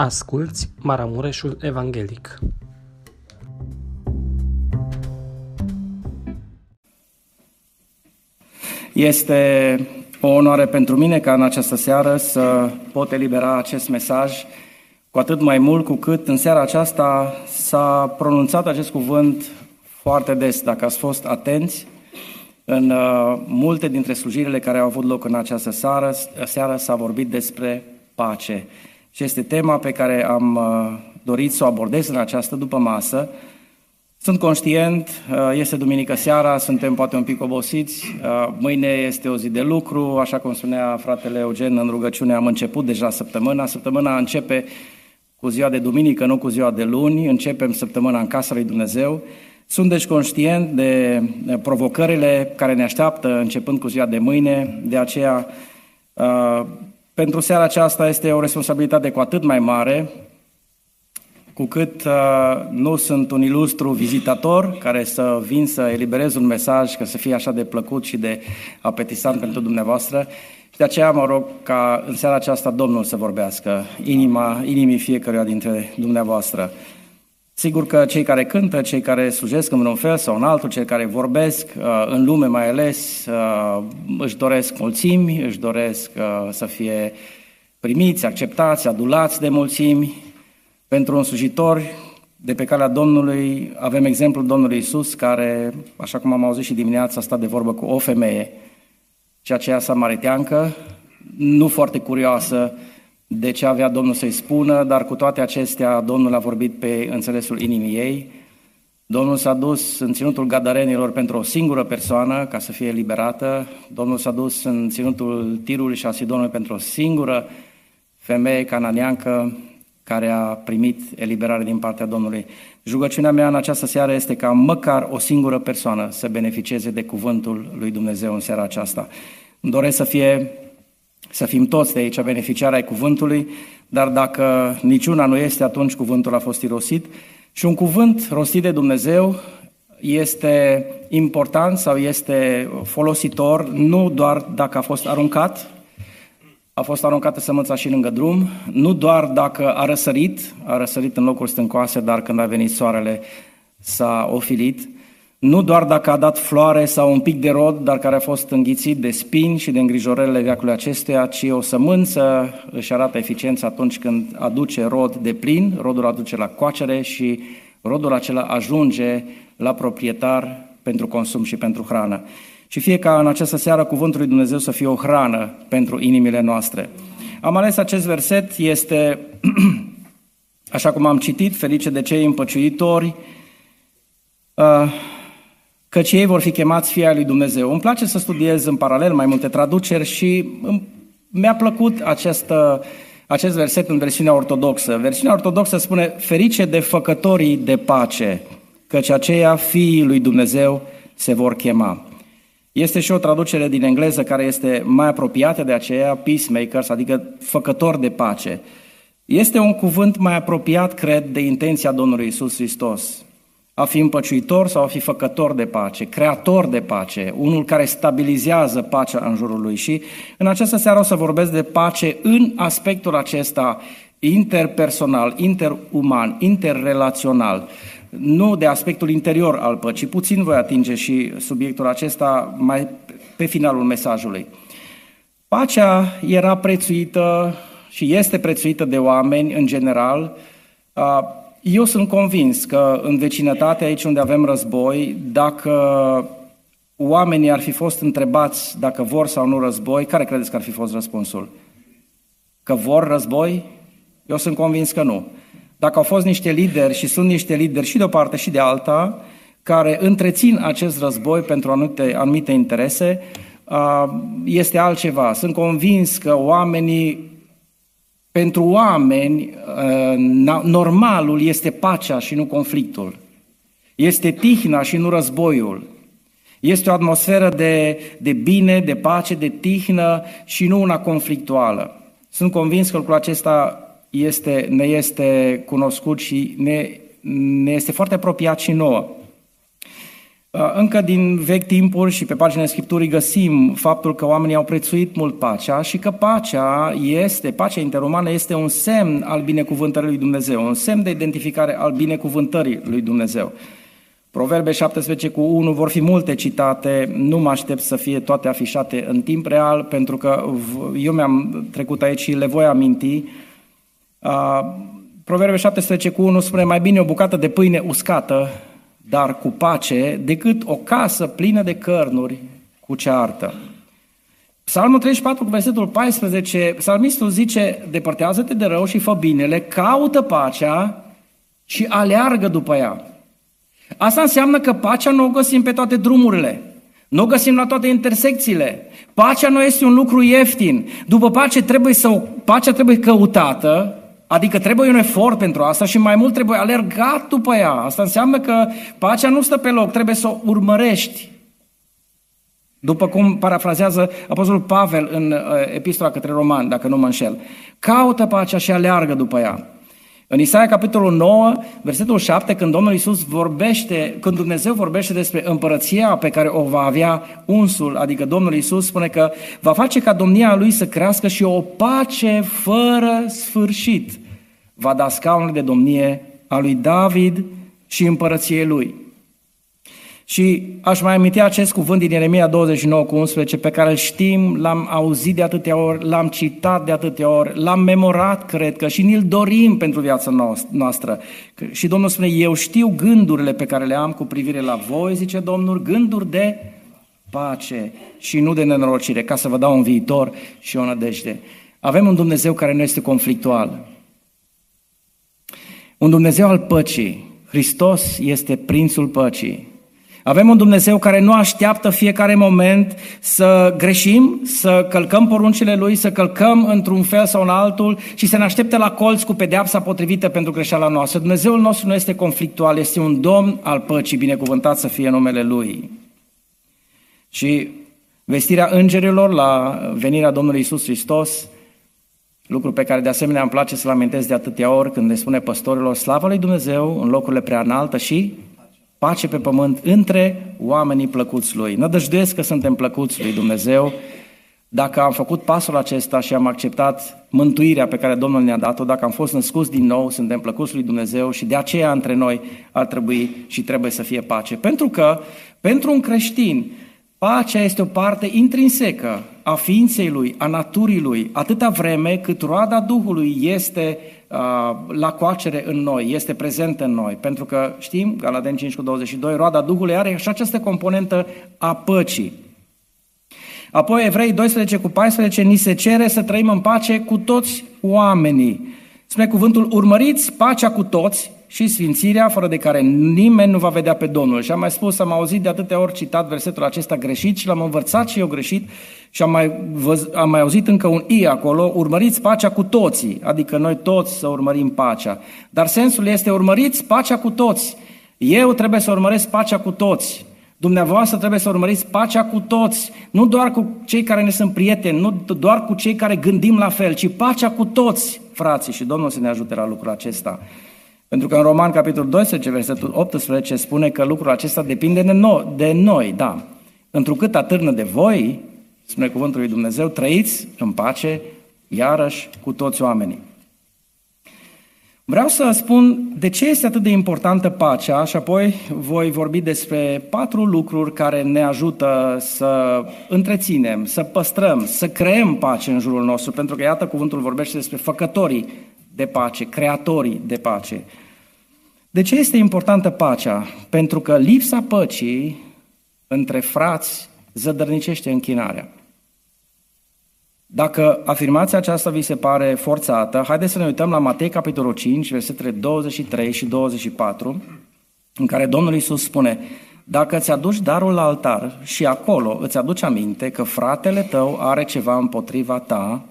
Asculți Maramureșul Evanghelic. Este o onoare pentru mine ca în această seară să pot elibera acest mesaj, cu atât mai mult cu cât în seara aceasta s-a pronunțat acest cuvânt foarte des. Dacă ați fost atenți, în uh, multe dintre slujirile care au avut loc în această seară, seară s-a vorbit despre pace. Și este tema pe care am uh, dorit să o abordez în această după masă. Sunt conștient, uh, este duminică seara, suntem poate un pic obosiți, uh, mâine este o zi de lucru, așa cum spunea fratele Eugen în rugăciune, am început deja săptămâna. Săptămâna începe cu ziua de duminică, nu cu ziua de luni, începem săptămâna în casa lui Dumnezeu. Sunt deci conștient de provocările care ne așteaptă începând cu ziua de mâine, de aceea pentru seara aceasta este o responsabilitate cu atât mai mare, cu cât uh, nu sunt un ilustru vizitator care să vin să eliberez un mesaj, că să fie așa de plăcut și de apetisant pentru dumneavoastră. Și de aceea mă rog ca în seara aceasta Domnul să vorbească inima, inimii fiecăruia dintre dumneavoastră. Sigur că cei care cântă, cei care slujesc în un fel sau în altul, cei care vorbesc uh, în lume mai ales, uh, își doresc mulțimi, își doresc uh, să fie primiți, acceptați, adulați de mulțimi. Pentru un slujitor de pe calea Domnului avem exemplul Domnului Isus, care, așa cum am auzit și dimineața, a stat de vorbă cu o femeie, ceea ce samariteancă, nu foarte curioasă, de ce avea Domnul să-i spună, dar cu toate acestea Domnul a vorbit pe înțelesul inimii ei. Domnul s-a dus în ținutul Gadarenilor pentru o singură persoană ca să fie liberată. Domnul s-a dus în ținutul Tirului și a Sidonului pentru o singură femeie cananeancă care a primit eliberare din partea Domnului. Rugăciunea mea în această seară este ca măcar o singură persoană să beneficieze de cuvântul lui Dumnezeu în seara aceasta. Îmi doresc să fie să fim toți de aici beneficiari ai cuvântului, dar dacă niciuna nu este, atunci cuvântul a fost irosit. Și un cuvânt rostit de Dumnezeu este important sau este folositor nu doar dacă a fost aruncat, a fost aruncată sămânța și lângă drum, nu doar dacă a răsărit, a răsărit în locuri stâncoase, dar când a venit soarele s-a ofilit, nu doar dacă a dat floare sau un pic de rod, dar care a fost înghițit de spini și de îngrijorările veacului acestuia, ci o sămânță își arată eficiența atunci când aduce rod de plin, rodul aduce la coacere și rodul acela ajunge la proprietar pentru consum și pentru hrană. Și fie ca în această seară cuvântul lui Dumnezeu să fie o hrană pentru inimile noastre. Am ales acest verset, este, așa cum am citit, ferice de cei împăciuitori, uh, căci ei vor fi chemați fii ai lui Dumnezeu. Îmi place să studiez în paralel mai multe traduceri și mi-a plăcut această, acest verset în versiunea ortodoxă. Versiunea ortodoxă spune, ferice de făcătorii de pace, căci aceia fiii lui Dumnezeu se vor chema. Este și o traducere din engleză care este mai apropiată de aceea, peacemakers, adică făcător de pace. Este un cuvânt mai apropiat, cred, de intenția Domnului Isus Hristos a fi împăciuitor sau a fi făcător de pace, creator de pace, unul care stabilizează pacea în jurul lui. Și în această seară o să vorbesc de pace în aspectul acesta interpersonal, interuman, interrelațional, nu de aspectul interior al păcii. Puțin voi atinge și subiectul acesta mai pe finalul mesajului. Pacea era prețuită și este prețuită de oameni în general, eu sunt convins că în vecinătate, aici unde avem război, dacă oamenii ar fi fost întrebați dacă vor sau nu război, care credeți că ar fi fost răspunsul? Că vor război? Eu sunt convins că nu. Dacă au fost niște lideri și sunt niște lideri și de o parte și de alta, care întrețin acest război pentru anumite, anumite interese, este altceva. Sunt convins că oamenii pentru oameni, uh, normalul este pacea și nu conflictul. Este tihna și nu războiul. Este o atmosferă de, de bine, de pace, de tihnă și nu una conflictuală. Sunt convins că lucrul acesta este, ne este cunoscut și ne, ne este foarte apropiat și nouă. Uh, încă din vechi timpuri și pe paginile Scripturii găsim faptul că oamenii au prețuit mult pacea și că pacea este, pacea interumană este un semn al binecuvântării lui Dumnezeu, un semn de identificare al binecuvântării lui Dumnezeu. Proverbe 17 cu 1 vor fi multe citate, nu mă aștept să fie toate afișate în timp real, pentru că eu mi-am trecut aici și le voi aminti. Uh, Proverbe 17 cu 1 spune mai bine o bucată de pâine uscată dar cu pace, decât o casă plină de cărnuri cu ceartă. Psalmul 34, cu versetul 14, psalmistul zice, depărtează-te de rău și fă binele, caută pacea și aleargă după ea. Asta înseamnă că pacea nu o găsim pe toate drumurile, nu o găsim la toate intersecțiile. Pacea nu este un lucru ieftin. După pace trebuie să, pacea trebuie căutată Adică trebuie un efort pentru asta și mai mult trebuie alergat după ea. Asta înseamnă că pacea nu stă pe loc, trebuie să o urmărești. După cum parafrazează Apostolul Pavel în uh, epistola către roman, dacă nu mă înșel. Caută pacea și aleargă după ea. În Isaia, capitolul 9, versetul 7, când Domnul Iisus vorbește, când Dumnezeu vorbește despre împărăția pe care o va avea unsul, adică Domnul Iisus spune că va face ca domnia lui să crească și o pace fără sfârșit. Va da scaunul de domnie a lui David și împărăției lui. Și aș mai aminti acest cuvânt din Ieremia 29 cu 11 pe care îl știm, l-am auzit de atâtea ori, l-am citat de atâtea ori, l-am memorat, cred că, și ni-l dorim pentru viața noastră. Și Domnul spune, eu știu gândurile pe care le am cu privire la voi, zice Domnul, gânduri de pace și nu de nenorocire, ca să vă dau un viitor și o nădejde. Avem un Dumnezeu care nu este conflictual. Un Dumnezeu al păcii. Hristos este prințul păcii. Avem un Dumnezeu care nu așteaptă fiecare moment să greșim, să călcăm poruncile Lui, să călcăm într-un fel sau în altul și să ne aștepte la colț cu pedeapsa potrivită pentru greșeala noastră. Dumnezeul nostru nu este conflictual, este un domn al păcii, binecuvântat să fie numele Lui. Și vestirea îngerilor la venirea Domnului Isus Hristos, lucru pe care de asemenea îmi place să-l amintesc de atâtea ori când ne spune păstorilor, slavă lui Dumnezeu în locurile prea înalte și pace pe pământ între oamenii plăcuți Lui. Nădăjduiesc că suntem plăcuți Lui Dumnezeu dacă am făcut pasul acesta și am acceptat mântuirea pe care Domnul ne-a dat-o, dacă am fost născuți din nou, suntem plăcuți lui Dumnezeu și de aceea între noi ar trebui și trebuie să fie pace. Pentru că, pentru un creștin, pacea este o parte intrinsecă a ființei lui, a naturii lui, atâta vreme cât roada Duhului este la coacere în noi, este prezent în noi. Pentru că știm, Galaten 5 cu 22, roada Duhului are și această componentă a păcii. Apoi Evrei 12 cu 14 ni se cere să trăim în pace cu toți oamenii. Spune cuvântul, urmăriți pacea cu toți și sfințirea, fără de care nimeni nu va vedea pe Domnul. Și am mai spus, am auzit de atâtea ori citat versetul acesta greșit și l-am învățat și eu greșit și am mai, văz, am mai auzit încă un i acolo, urmăriți pacea cu toții, adică noi toți să urmărim pacea. Dar sensul este urmăriți pacea cu toți. Eu trebuie să urmăresc pacea cu toți. Dumneavoastră trebuie să urmăriți pacea cu toți, nu doar cu cei care ne sunt prieteni, nu doar cu cei care gândim la fel, ci pacea cu toți, frații, și Domnul să ne ajute la lucrul acesta. Pentru că în Roman, capitolul 12, versetul 18, spune că lucrul acesta depinde de noi, de noi da. Întrucât atârnă de voi, spune cuvântul lui Dumnezeu, trăiți în pace, iarăși, cu toți oamenii. Vreau să spun de ce este atât de importantă pacea și apoi voi vorbi despre patru lucruri care ne ajută să întreținem, să păstrăm, să creăm pace în jurul nostru, pentru că iată cuvântul vorbește despre făcătorii de pace, creatorii de pace. De ce este importantă pacea? Pentru că lipsa păcii între frați zădărnicește închinarea. Dacă afirmația aceasta vi se pare forțată, haideți să ne uităm la Matei, capitolul 5, versetele 23 și 24, în care Domnul Iisus spune, dacă îți aduci darul la altar și acolo îți aduci aminte că fratele tău are ceva împotriva ta,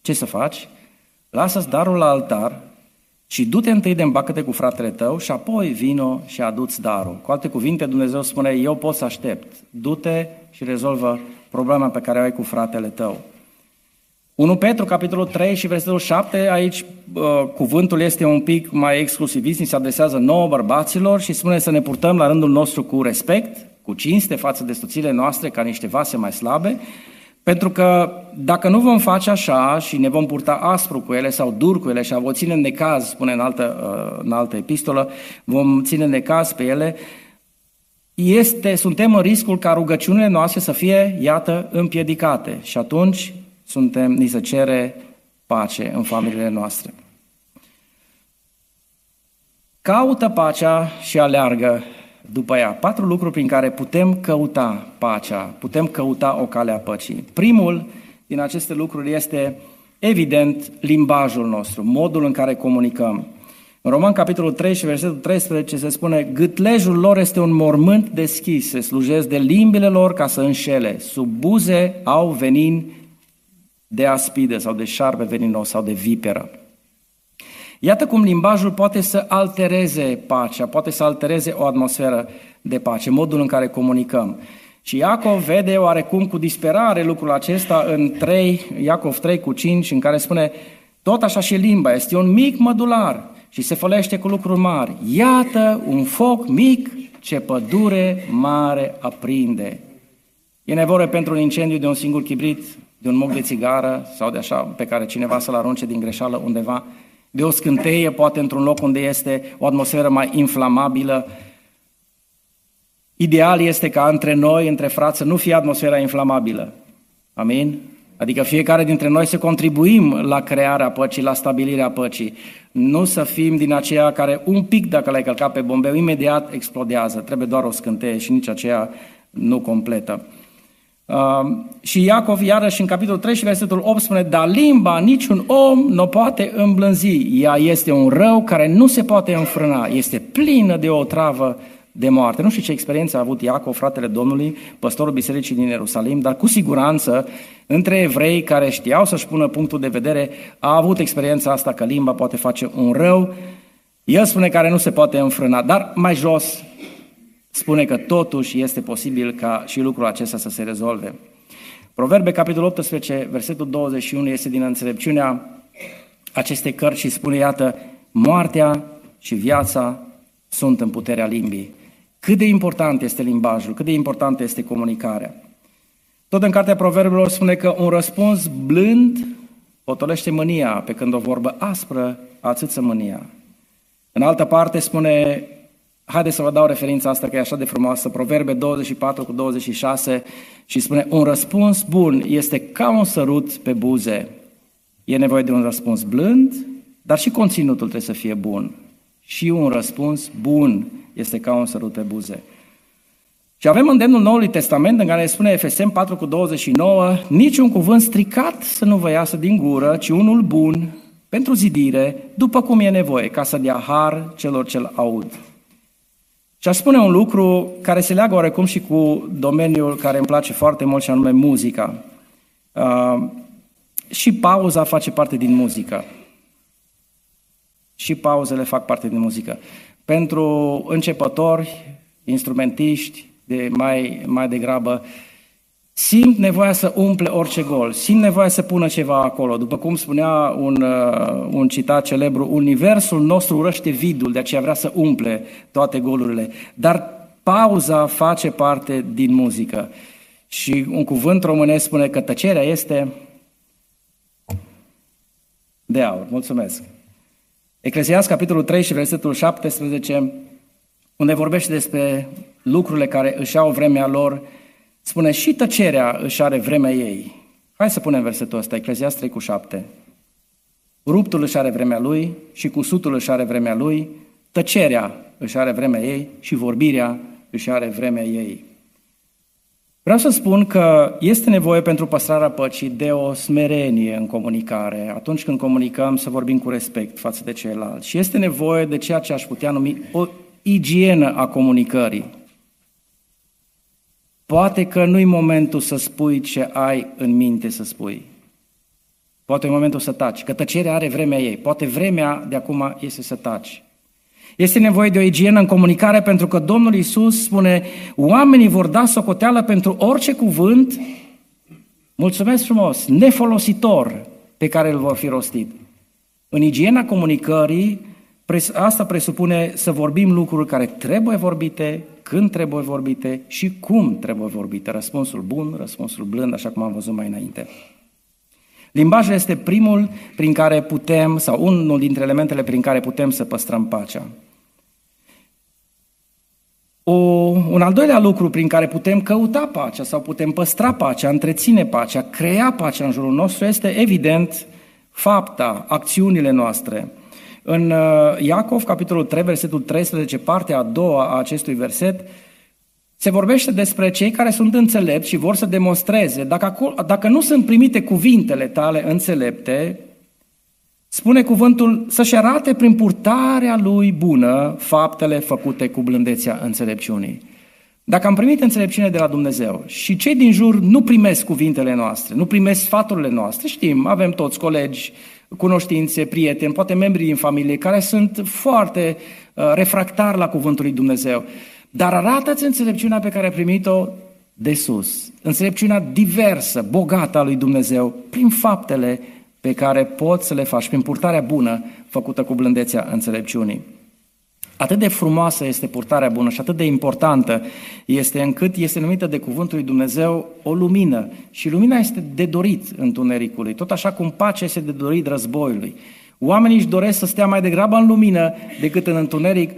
ce să faci? Lasă-ți darul la altar și du-te întâi de îmbacă cu fratele tău și apoi vino și aduți darul. Cu alte cuvinte, Dumnezeu spune, eu pot să aștept. Du-te și rezolvă problema pe care o ai cu fratele tău. 1 Petru, capitolul 3 și versetul 7, aici uh, cuvântul este un pic mai exclusivist, ni se adresează nouă bărbaților și spune să ne purtăm la rândul nostru cu respect, cu cinste față de soțiile noastre ca niște vase mai slabe, pentru că dacă nu vom face așa și ne vom purta aspru cu ele sau dur cu ele și vom ține necaz, spune în altă, uh, în altă epistolă, vom ține necaz pe ele, este, suntem în riscul ca rugăciunile noastre să fie, iată, împiedicate. Și atunci suntem, ni se cere pace în familiile noastre. Caută pacea și aleargă după ea. Patru lucruri prin care putem căuta pacea, putem căuta o cale a păcii. Primul din aceste lucruri este, evident, limbajul nostru, modul în care comunicăm. În Roman, capitolul 3 și versetul 13 se spune Gâtlejul lor este un mormânt deschis, se slujesc de limbile lor ca să înșele. Sub buze au venin de aspide sau de șarpe veninos sau de viperă. Iată cum limbajul poate să altereze pacea, poate să altereze o atmosferă de pace, modul în care comunicăm. Și Iacov vede oarecum cu disperare lucrul acesta în 3, Iacov 3 cu 5, în care spune tot așa și limba este un mic mădular și se fălește cu lucruri mari. Iată un foc mic ce pădure mare aprinde. E nevoie pentru un incendiu de un singur chibrit, de un moc de țigară sau de așa pe care cineva să-l arunce din greșeală undeva de o scânteie, poate într-un loc unde este o atmosferă mai inflamabilă. Ideal este ca între noi, între frați, să nu fie atmosfera inflamabilă. Amin? Adică fiecare dintre noi să contribuim la crearea păcii, la stabilirea păcii. Nu să fim din aceia care un pic dacă l-ai călcat pe bombeu, imediat explodează. Trebuie doar o scânteie și nici aceea nu completă. Uh, și Iacov, iarăși în capitolul 3 și versetul 8 spune, dar limba niciun om nu poate îmblânzi. Ea este un rău care nu se poate înfrâna. Este plină de o travă de moarte. Nu știu ce experiență a avut Iacov, fratele Domnului, păstorul bisericii din Ierusalim, dar cu siguranță, între evrei care știau să-și pună punctul de vedere, a avut experiența asta că limba poate face un rău. El spune care nu se poate înfrâna, dar mai jos spune că totuși este posibil ca și lucrul acesta să se rezolve. Proverbe, capitolul 18, versetul 21, este din înțelepciunea acestei cărți și spune, iată, moartea și viața sunt în puterea limbii. Cât de important este limbajul, cât de importantă este comunicarea. Tot în cartea Proverbelor spune că un răspuns blând potolește mânia, pe când o vorbă aspră atâță mânia. În altă parte spune Haideți să vă dau referința asta că e așa de frumoasă, Proverbe 24 cu 26 și spune un răspuns bun este ca un sărut pe buze. E nevoie de un răspuns blând, dar și conținutul trebuie să fie bun. Și un răspuns bun este ca un sărut pe buze. Și avem îndemnul Noului Testament în care spune Efesem 4 cu 29, niciun cuvânt stricat să nu vă iasă din gură, ci unul bun pentru zidire, după cum e nevoie, ca să dea har celor ce-l aud. Și aș spune un lucru care se leagă oarecum și cu domeniul care îmi place foarte mult și anume muzica. Uh, și pauza face parte din muzică. Și pauzele fac parte din muzică. Pentru începători, instrumentiști, de mai, mai degrabă, simt nevoia să umple orice gol, simt nevoia să pună ceva acolo. După cum spunea un, uh, un citat celebru, universul nostru urăște vidul, de aceea vrea să umple toate golurile. Dar pauza face parte din muzică. Și un cuvânt românesc spune că tăcerea este de aur. Mulțumesc. Ecleziast, capitolul 3 și versetul 17, unde vorbește despre lucrurile care își au vremea lor, Spune, și tăcerea își are vremea ei. Hai să punem versetul ăsta, Eclezias 3 cu 7. Ruptul își are vremea lui și cusutul își are vremea lui, tăcerea își are vremea ei și vorbirea își are vremea ei. Vreau să spun că este nevoie pentru păstrarea păcii de o smerenie în comunicare, atunci când comunicăm să vorbim cu respect față de ceilalți. Și este nevoie de ceea ce aș putea numi o igienă a comunicării. Poate că nu-i momentul să spui ce ai în minte să spui. Poate e momentul să taci, că tăcerea are vremea ei. Poate vremea de acum este să taci. Este nevoie de o igienă în comunicare pentru că Domnul Isus spune oamenii vor da socoteală pentru orice cuvânt, mulțumesc frumos, nefolositor pe care îl vor fi rostit. În igiena comunicării, asta presupune să vorbim lucruri care trebuie vorbite când trebuie vorbite și cum trebuie vorbite. Răspunsul bun, răspunsul blând, așa cum am văzut mai înainte. Limbajul este primul prin care putem, sau unul dintre elementele prin care putem să păstrăm pacea. O, un al doilea lucru prin care putem căuta pacea sau putem păstra pacea, întreține pacea, crea pacea în jurul nostru este evident fapta, acțiunile noastre. În uh, Iacov, capitolul 3, versetul 13, partea a doua a acestui verset, se vorbește despre cei care sunt înțelepți și vor să demonstreze. Dacă, acolo, dacă nu sunt primite cuvintele tale înțelepte, spune cuvântul să-și arate prin purtarea lui bună faptele făcute cu blândețea înțelepciunii. Dacă am primit înțelepciune de la Dumnezeu și cei din jur nu primesc cuvintele noastre, nu primesc sfaturile noastre, știm, avem toți colegi, cunoștințe, prieteni, poate membri din familie care sunt foarte uh, refractari la cuvântul lui Dumnezeu. Dar arată-ți înțelepciunea pe care ai primit-o de sus, înțelepciunea diversă, bogată a lui Dumnezeu, prin faptele pe care poți să le faci, prin purtarea bună făcută cu blândețea înțelepciunii. Atât de frumoasă este purtarea bună și atât de importantă este încât este numită de cuvântul lui Dumnezeu o lumină. Și lumina este de dorit întunericului, tot așa cum pacea este de dorit războiului. Oamenii își doresc să stea mai degrabă în lumină decât în întuneric.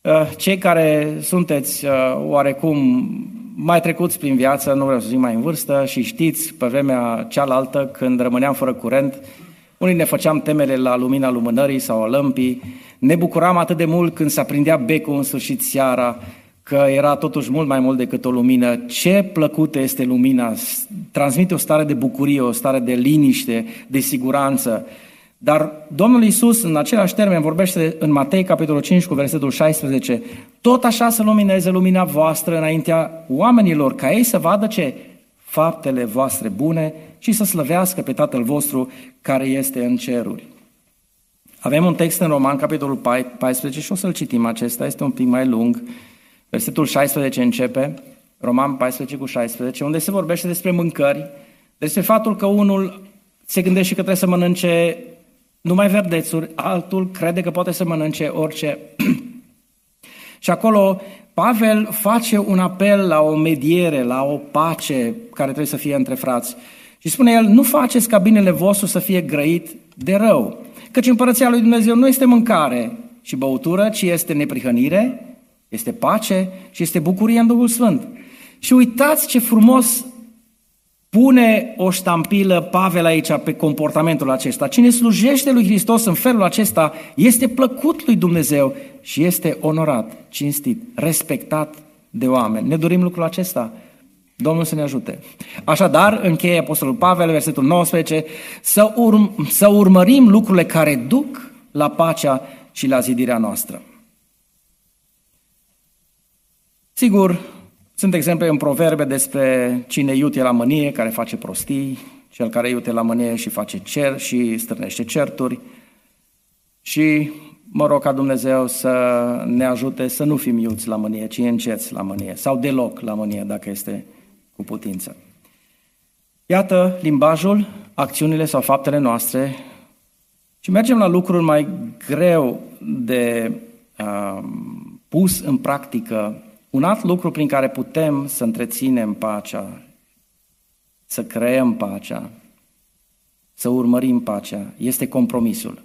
Uh, cei care sunteți uh, oarecum mai trecuți prin viață, nu vreau să zic mai în vârstă, și știți pe vremea cealaltă când rămâneam fără curent, unii ne făceam temele la lumina lumânării sau a lămpii, ne bucuram atât de mult când se aprindea becul în sfârșit seara, că era totuși mult mai mult decât o lumină. Ce plăcută este lumina! Transmite o stare de bucurie, o stare de liniște, de siguranță. Dar Domnul Iisus, în același termen, vorbește în Matei, capitolul 5, cu versetul 16, tot așa să lumineze lumina voastră înaintea oamenilor, ca ei să vadă ce? Faptele voastre bune și să slăvească pe Tatăl vostru care este în ceruri. Avem un text în Roman, capitolul 14, și o să-l citim acesta, este un pic mai lung. Versetul 16 începe, Roman 14 cu 16, unde se vorbește despre mâncări, despre faptul că unul se gândește că trebuie să mănânce numai verdețuri, altul crede că poate să mănânce orice. și acolo Pavel face un apel la o mediere, la o pace care trebuie să fie între frați. Și spune el, nu faceți ca binele vostru să fie grăit de rău. Căci împărăția lui Dumnezeu nu este mâncare și băutură, ci este neprihănire, este pace și este bucurie în Duhul Sfânt. Și uitați ce frumos pune o ștampilă Pavel aici pe comportamentul acesta. Cine slujește lui Hristos în felul acesta este plăcut lui Dumnezeu și este onorat, cinstit, respectat de oameni. Ne dorim lucrul acesta. Domnul să ne ajute. Așadar, încheie Apostolul Pavel, versetul 19, să, urm- să urmărim lucrurile care duc la pacea și la zidirea noastră. Sigur, sunt exemple în proverbe despre cine iute la mânie, care face prostii, cel care iute la mânie și face cer și strânește certuri. Și mă rog ca Dumnezeu să ne ajute să nu fim iuți la mânie, ci înceți la mânie, sau deloc la mânie, dacă este cu putință. Iată limbajul, acțiunile sau faptele noastre și mergem la lucruri mai greu de uh, pus în practică. Un alt lucru prin care putem să întreținem pacea, să creăm pacea, să urmărim pacea, este compromisul.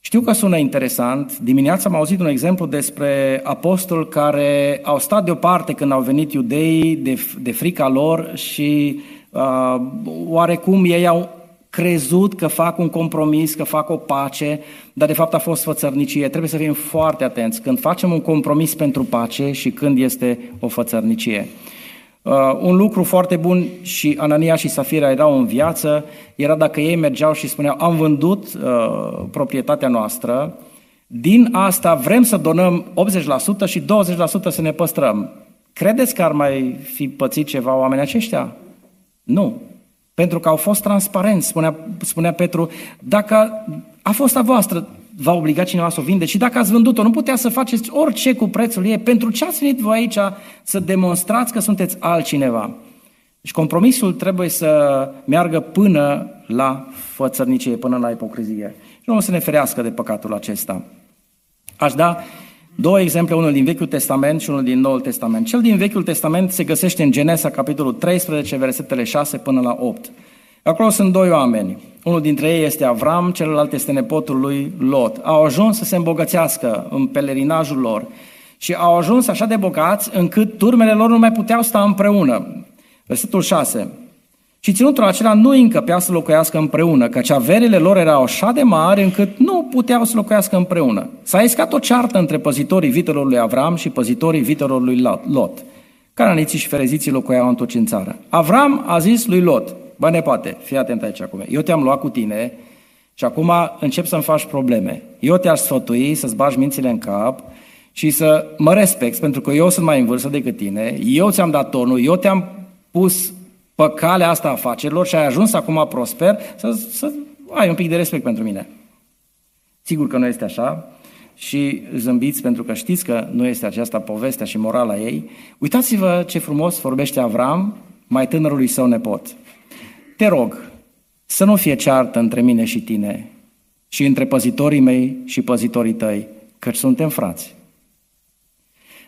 Știu că sună interesant. Dimineața am auzit un exemplu despre apostoli care au stat deoparte când au venit iudeii de, de frica lor și uh, oarecum ei au crezut că fac un compromis, că fac o pace, dar de fapt a fost fățărnicie. Trebuie să fim foarte atenți când facem un compromis pentru pace și când este o fățărnicie. Uh, un lucru foarte bun și Anania și Safira erau în viață era dacă ei mergeau și spuneau am vândut uh, proprietatea noastră, din asta vrem să donăm 80% și 20% să ne păstrăm. Credeți că ar mai fi pățit ceva oamenii aceștia? Nu. Pentru că au fost transparenți, spunea, spunea Petru, dacă a fost a voastră, va obliga cineva să o vinde. Și dacă ați vândut-o, nu putea să faceți orice cu prețul ei. Pentru ce ați venit voi aici să demonstrați că sunteți altcineva? Deci compromisul trebuie să meargă până la fățărnicie, până la ipocrizie. Și nu să ne ferească de păcatul acesta. Aș da două exemple, unul din Vechiul Testament și unul din Noul Testament. Cel din Vechiul Testament se găsește în Genesa, capitolul 13, versetele 6 până la 8. Acolo sunt doi oameni. Unul dintre ei este Avram, celălalt este nepotul lui Lot. Au ajuns să se îmbogățească în pelerinajul lor și au ajuns așa de bogați încât turmele lor nu mai puteau sta împreună. Versetul 6. Și ținutul acela nu încăpea să locuiască împreună, căci averile lor erau așa de mari încât nu puteau să locuiască împreună. S-a iscat o ceartă între păzitorii vitelor lui Avram și păzitorii vitelor lui Lot. Cananiții și fereziții locuiau întoci în țară. Avram a zis lui Lot, bă nepoate, fii atent aici acum, eu te-am luat cu tine și acum încep să-mi faci probleme. Eu te-aș sfătui să-ți bagi mințile în cap și să mă respecti, pentru că eu sunt mai în vârstă decât tine, eu ți-am dat tonul, eu te-am pus pe calea asta a afacerilor și ai ajuns acum prosper, să, să ai un pic de respect pentru mine. Sigur că nu este așa și zâmbiți pentru că știți că nu este aceasta povestea și morala ei. Uitați-vă ce frumos vorbește Avram, mai tânărului său nepot. Te rog să nu fie ceartă între mine și tine și între păzitorii mei și păzitorii tăi, căci suntem frați.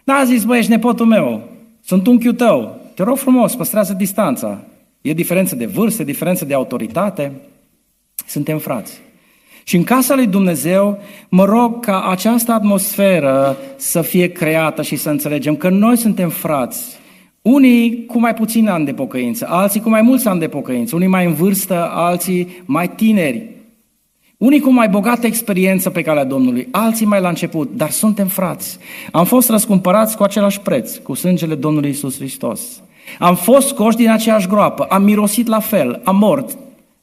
N-a zis, băi, ești nepotul meu, sunt unchiul tău, te rog frumos, păstrează distanța. E diferență de vârstă, diferență de autoritate. Suntem frați. Și în casa lui Dumnezeu mă rog ca această atmosferă să fie creată și să înțelegem că noi suntem frați. Unii cu mai puțin ani de pocăință, alții cu mai mulți ani de pocăință, unii mai în vârstă, alții mai tineri. Unii cu mai bogată experiență pe calea Domnului, alții mai la început, dar suntem frați. Am fost răscumpărați cu același preț, cu sângele Domnului Isus Hristos. Am fost scoși din aceeași groapă, am mirosit la fel, am mort.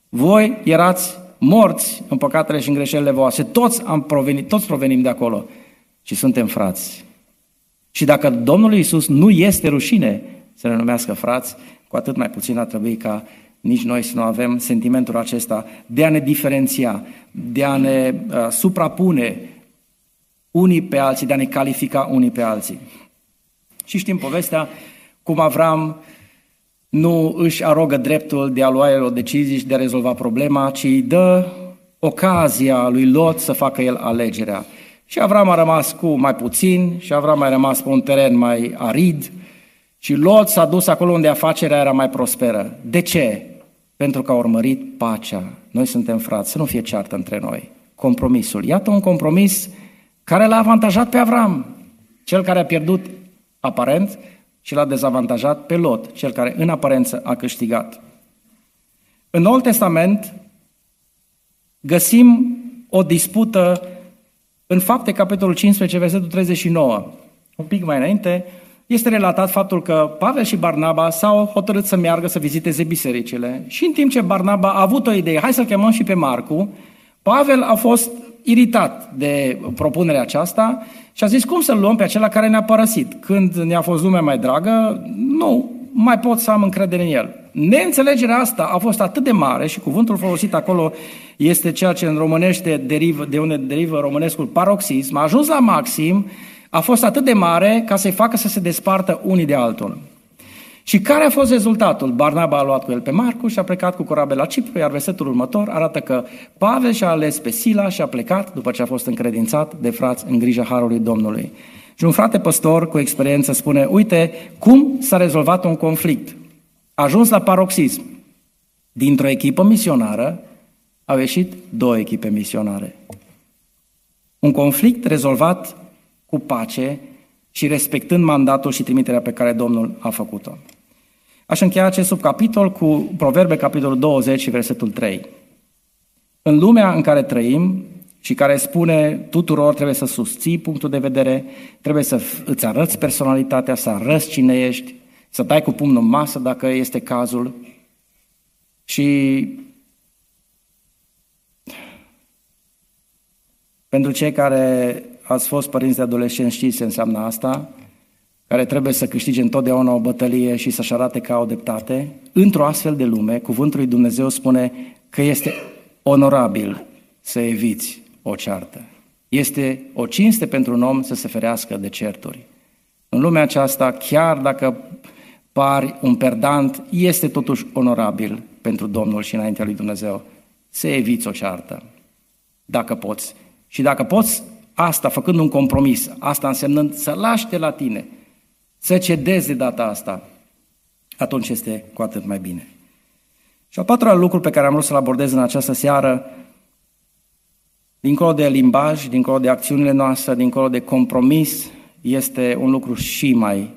Voi erați morți în păcatele și în greșelile voastre. Toți, am provenit, toți provenim de acolo și suntem frați. Și dacă Domnul Iisus nu este rușine să ne numească frați, cu atât mai puțin ar trebui ca nici noi să nu avem sentimentul acesta de a ne diferenția, de a ne uh, suprapune unii pe alții, de a ne califica unii pe alții. Și știm povestea cum Avram nu își arogă dreptul de a lua o decizie și de a rezolva problema, ci îi dă ocazia lui Lot să facă el alegerea. Și Avram a rămas cu mai puțin și Avram a rămas pe un teren mai arid și Lot s-a dus acolo unde afacerea era mai prosperă. De ce? Pentru că a urmărit pacea. Noi suntem frați, să nu fie ceartă între noi. Compromisul. Iată un compromis care l-a avantajat pe Avram, cel care a pierdut aparent și l-a dezavantajat pe Lot, cel care în aparență a câștigat. În Noul Testament găsim o dispută în fapte, capitolul 15, versetul 39. Un pic mai înainte, este relatat faptul că Pavel și Barnaba s-au hotărât să meargă să viziteze bisericile și în timp ce Barnaba a avut o idee, hai să-l chemăm și pe Marcu, Pavel a fost iritat de propunerea aceasta și a zis, cum să-l luăm pe acela care ne-a părăsit? Când ne-a fost lumea mai dragă, nu, mai pot să am încredere în el. Neînțelegerea asta a fost atât de mare și cuvântul folosit acolo este ceea ce în românește derivă, de unde derivă românescul paroxism, a ajuns la maxim, a fost atât de mare ca să-i facă să se despartă unii de altul. Și care a fost rezultatul? Barnaba a luat cu el pe Marcu și a plecat cu corabel la Cipru, iar versetul următor arată că Pavel și-a ales pe Sila și a plecat după ce a fost încredințat de frați în grija Harului Domnului. Și un frate păstor cu experiență spune, uite cum s-a rezolvat un conflict. A ajuns la paroxism. Dintr-o echipă misionară au ieșit două echipe misionare. Un conflict rezolvat cu pace și respectând mandatul și trimiterea pe care Domnul a făcut-o. Aș încheia acest subcapitol cu Proverbe, capitolul 20 și versetul 3. În lumea în care trăim și care spune tuturor trebuie să susții punctul de vedere, trebuie să îți arăți personalitatea, să arăți cine ești, să dai cu pumnul în masă dacă este cazul. Și pentru cei care ați fost părinți de adolescenți, știți ce înseamnă asta, care trebuie să câștige întotdeauna o bătălie și să-și arate ca o deptate, într-o astfel de lume, cuvântul lui Dumnezeu spune că este onorabil să eviți o ceartă. Este o cinste pentru un om să se ferească de certuri. În lumea aceasta, chiar dacă pari un perdant, este totuși onorabil pentru Domnul și înaintea lui Dumnezeu să eviți o ceartă, dacă poți. Și dacă poți asta făcând un compromis, asta însemnând să lași de la tine, să cedezi de data asta, atunci este cu atât mai bine. Și al patrulea lucru pe care am vrut să-l abordez în această seară, dincolo de limbaj, dincolo de acțiunile noastre, dincolo de compromis, este un lucru și mai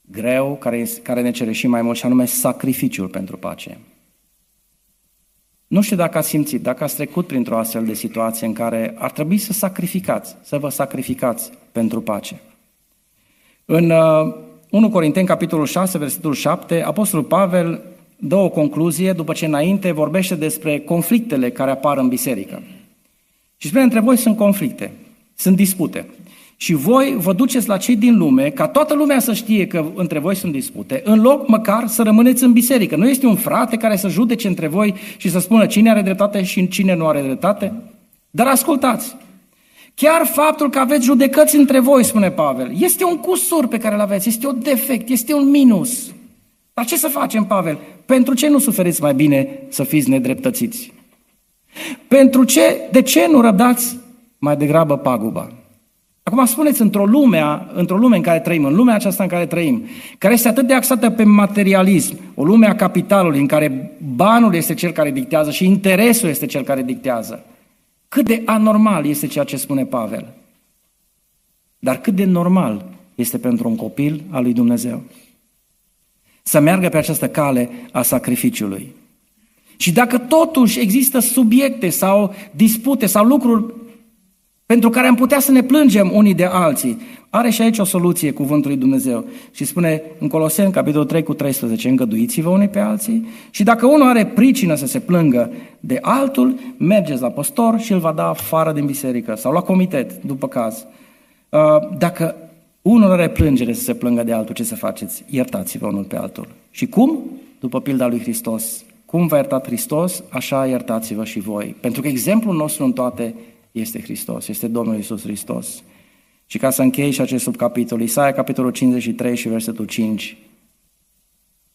greu, care, care ne cere și mai mult, și anume sacrificiul pentru pace. Nu știu dacă ați simțit, dacă ați trecut printr-o astfel de situație în care ar trebui să sacrificați, să vă sacrificați pentru pace. În 1 uh, Corinteni, capitolul 6, versetul 7, Apostolul Pavel dă o concluzie după ce înainte vorbește despre conflictele care apar în biserică. Și spune, între voi sunt conflicte, sunt dispute. Și voi vă duceți la cei din lume, ca toată lumea să știe că între voi sunt dispute, în loc măcar să rămâneți în biserică. Nu este un frate care să judece între voi și să spună cine are dreptate și cine nu are dreptate? Dar ascultați, chiar faptul că aveți judecăți între voi, spune Pavel, este un cusur pe care îl aveți, este un defect, este un minus. Dar ce să facem, Pavel? Pentru ce nu suferiți mai bine să fiți nedreptățiți? Pentru ce, de ce nu răbdați mai degrabă paguba? Acum spuneți, într-o lume, într-o lume în care trăim, în lumea aceasta în care trăim, care este atât de axată pe materialism, o lume a capitalului în care banul este cel care dictează și interesul este cel care dictează, cât de anormal este ceea ce spune Pavel. Dar cât de normal este pentru un copil al lui Dumnezeu să meargă pe această cale a sacrificiului. Și dacă totuși există subiecte sau dispute sau lucruri pentru care am putea să ne plângem unii de alții. Are și aici o soluție cuvântul lui Dumnezeu. Și spune în Coloseni, capitolul 3 cu 13, îngăduiți-vă unii pe alții și dacă unul are pricină să se plângă de altul, mergeți la păstor și îl va da afară din biserică sau la comitet, după caz. Uh, dacă unul are plângere să se plângă de altul, ce să faceți? Iertați-vă unul pe altul. Și cum? După pilda lui Hristos. Cum v-a iertat Hristos, așa iertați-vă și voi. Pentru că exemplul nostru în toate este Hristos, este Domnul Isus Hristos. Și ca să închei și acest subcapitol, Isaia, capitolul 53 și versetul 5.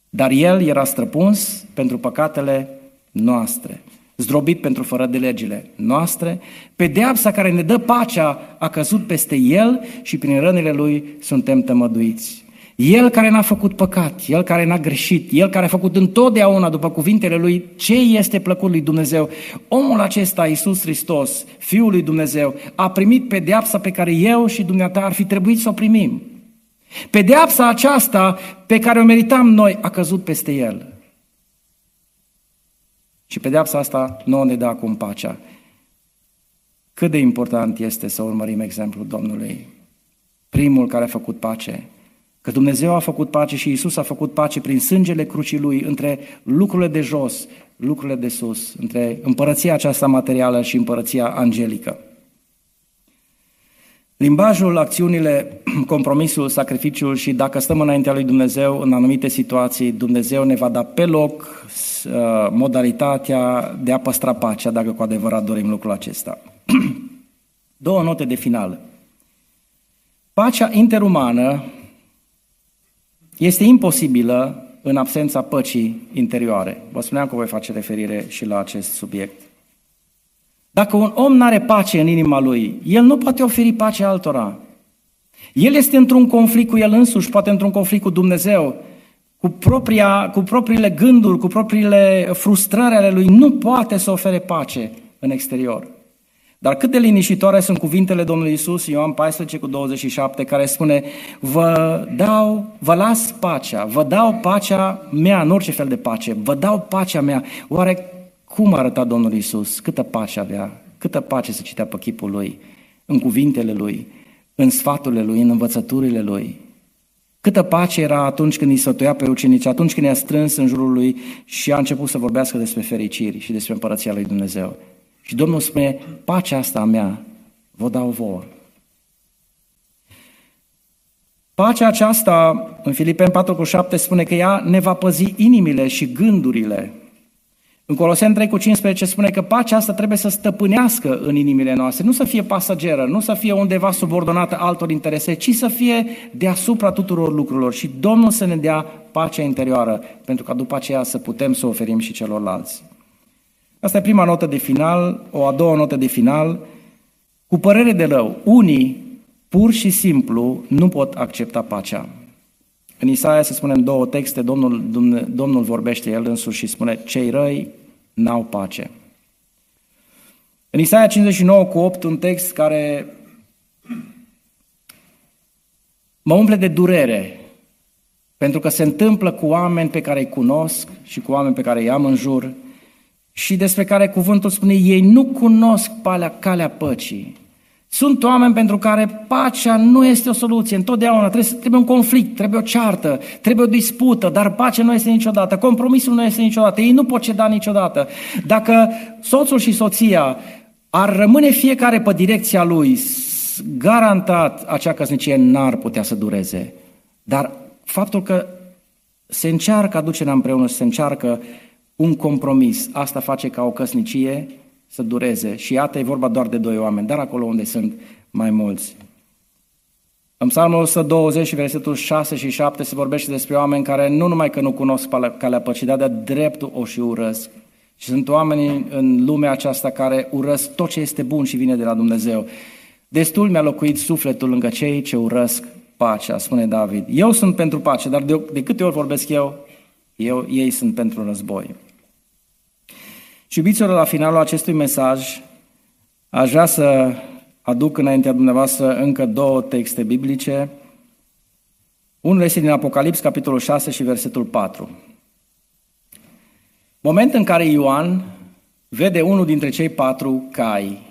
Dar El era străpuns pentru păcatele noastre, zdrobit pentru fără de legile noastre, pedeapsa care ne dă pacea a căzut peste El și prin rănile Lui suntem tămăduiți. El care n-a făcut păcat, El care n-a greșit, El care a făcut întotdeauna după cuvintele Lui ce este plăcut lui Dumnezeu. Omul acesta, Iisus Hristos, Fiul lui Dumnezeu, a primit pedeapsa pe care eu și dumneata ar fi trebuit să o primim. Pedeapsa aceasta pe care o meritam noi a căzut peste El. Și pedeapsa asta nu ne dă acum pacea. Cât de important este să urmărim exemplul Domnului. Primul care a făcut pace, Că Dumnezeu a făcut pace și Isus a făcut pace prin sângele crucii Lui între lucrurile de jos, lucrurile de sus, între împărăția aceasta materială și împărăția angelică. Limbajul, acțiunile, compromisul, sacrificiul și dacă stăm înaintea lui Dumnezeu în anumite situații, Dumnezeu ne va da pe loc uh, modalitatea de a păstra pacea, dacă cu adevărat dorim lucrul acesta. Două note de final. Pacea interumană este imposibilă în absența păcii interioare. Vă spuneam că voi face referire și la acest subiect. Dacă un om nu are pace în inima lui, el nu poate oferi pace altora. El este într-un conflict cu el însuși, poate într-un conflict cu Dumnezeu, cu, propria, cu propriile gânduri, cu propriile frustrări ale lui, nu poate să ofere pace în exterior. Dar cât de liniștitoare sunt cuvintele Domnului Isus, Ioan 14 cu 27, care spune, vă dau, vă las pacea, vă dau pacea mea, în orice fel de pace, vă dau pacea mea. Oare cum arăta Domnul Isus? Câtă pace avea? Câtă pace se citea pe chipul lui, în cuvintele lui, în sfaturile lui, în învățăturile lui? Câtă pace era atunci când îi sătuia pe ucenici, atunci când i-a strâns în jurul lui și a început să vorbească despre fericiri și despre împărăția lui Dumnezeu. Și Domnul spune, pacea asta a mea vă dau vouă. Pacea aceasta, în Filipeni 4 cu 7, spune că ea ne va păzi inimile și gândurile. În Coloseni 3 cu 15 spune că pacea asta trebuie să stăpânească în inimile noastre, nu să fie pasageră, nu să fie undeva subordonată altor interese, ci să fie deasupra tuturor lucrurilor și Domnul să ne dea pacea interioară, pentru ca după aceea să putem să oferim și celorlalți. Asta e prima notă de final, o a doua notă de final. cu părere de rău. Unii, pur și simplu, nu pot accepta pacea. În Isaia se spune în două texte, Domnul, Domnul vorbește El însuși și spune, cei răi n-au pace. În Isaia 59 cu 8, un text care mă umple de durere, pentru că se întâmplă cu oameni pe care îi cunosc și cu oameni pe care îi am în jur și despre care cuvântul spune, ei nu cunosc palea, calea păcii. Sunt oameni pentru care pacea nu este o soluție. Întotdeauna trebuie, trebuie un conflict, trebuie o ceartă, trebuie o dispută, dar pacea nu este niciodată, compromisul nu este niciodată, ei nu pot ceda niciodată. Dacă soțul și soția ar rămâne fiecare pe direcția lui, garantat acea căsnicie n-ar putea să dureze. Dar faptul că se încearcă aducerea împreună, se încearcă un compromis, asta face ca o căsnicie să dureze. Și iată, e vorba doar de doi oameni, dar acolo unde sunt mai mulți. În Psalmul 120, versetul 6 și 7, se vorbește despre oameni care nu numai că nu cunosc calea păcii, dar de dreptul o și urăsc. Și sunt oameni în lumea aceasta care urăsc tot ce este bun și vine de la Dumnezeu. Destul mi-a locuit sufletul lângă cei ce urăsc pacea, spune David. Eu sunt pentru pace, dar de, de câte ori vorbesc eu, eu, ei sunt pentru război. Și iubiților, la finalul acestui mesaj, aș vrea să aduc înaintea dumneavoastră încă două texte biblice. Unul este din Apocalips, capitolul 6 și versetul 4. Moment în care Ioan vede unul dintre cei patru cai.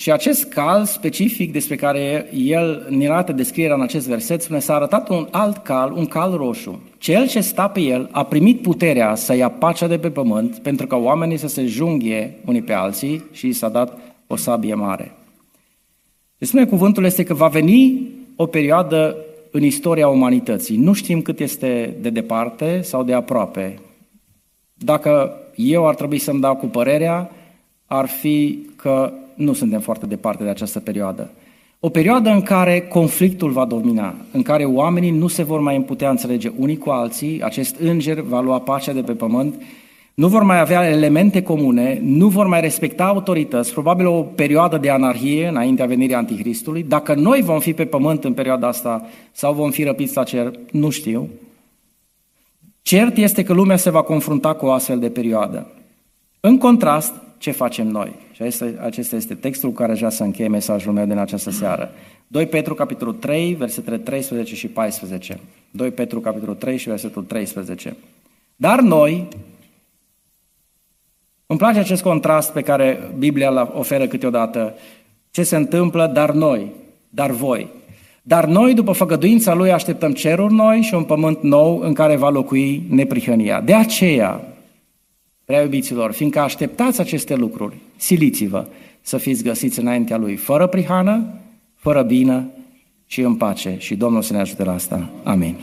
Și acest cal specific despre care el ne arată descrierea în acest verset, spune, s-a arătat un alt cal, un cal roșu. Cel ce sta pe el a primit puterea să ia pacea de pe pământ pentru ca oamenii să se junghie unii pe alții și i s-a dat o sabie mare. Ce spune cuvântul este că va veni o perioadă în istoria umanității. Nu știm cât este de departe sau de aproape. Dacă eu ar trebui să-mi dau cu părerea, ar fi că nu suntem foarte departe de această perioadă. O perioadă în care conflictul va domina, în care oamenii nu se vor mai putea înțelege unii cu alții, acest înger va lua pacea de pe pământ, nu vor mai avea elemente comune, nu vor mai respecta autorități, probabil o perioadă de anarhie înaintea venirii Antichristului. Dacă noi vom fi pe pământ în perioada asta sau vom fi răpiți la cer, nu știu. Cert este că lumea se va confrunta cu o astfel de perioadă. În contrast, ce facem noi? Și acesta, acesta este textul cu care aș vrea să încheie mesajul meu din această seară. 2 Petru, capitolul 3, versetele 13 și 14. 2 Petru, capitolul 3 și versetul 13. Dar noi, îmi place acest contrast pe care Biblia îl oferă câteodată. Ce se întâmplă, dar noi, dar voi. Dar noi, după făgăduința Lui, așteptăm ceruri noi și un pământ nou în care va locui neprihănia. De aceea, prea iubiților, fiindcă așteptați aceste lucruri, siliți-vă să fiți găsiți înaintea Lui, fără prihană, fără bină și în pace. Și Domnul să ne ajute la asta. Amin.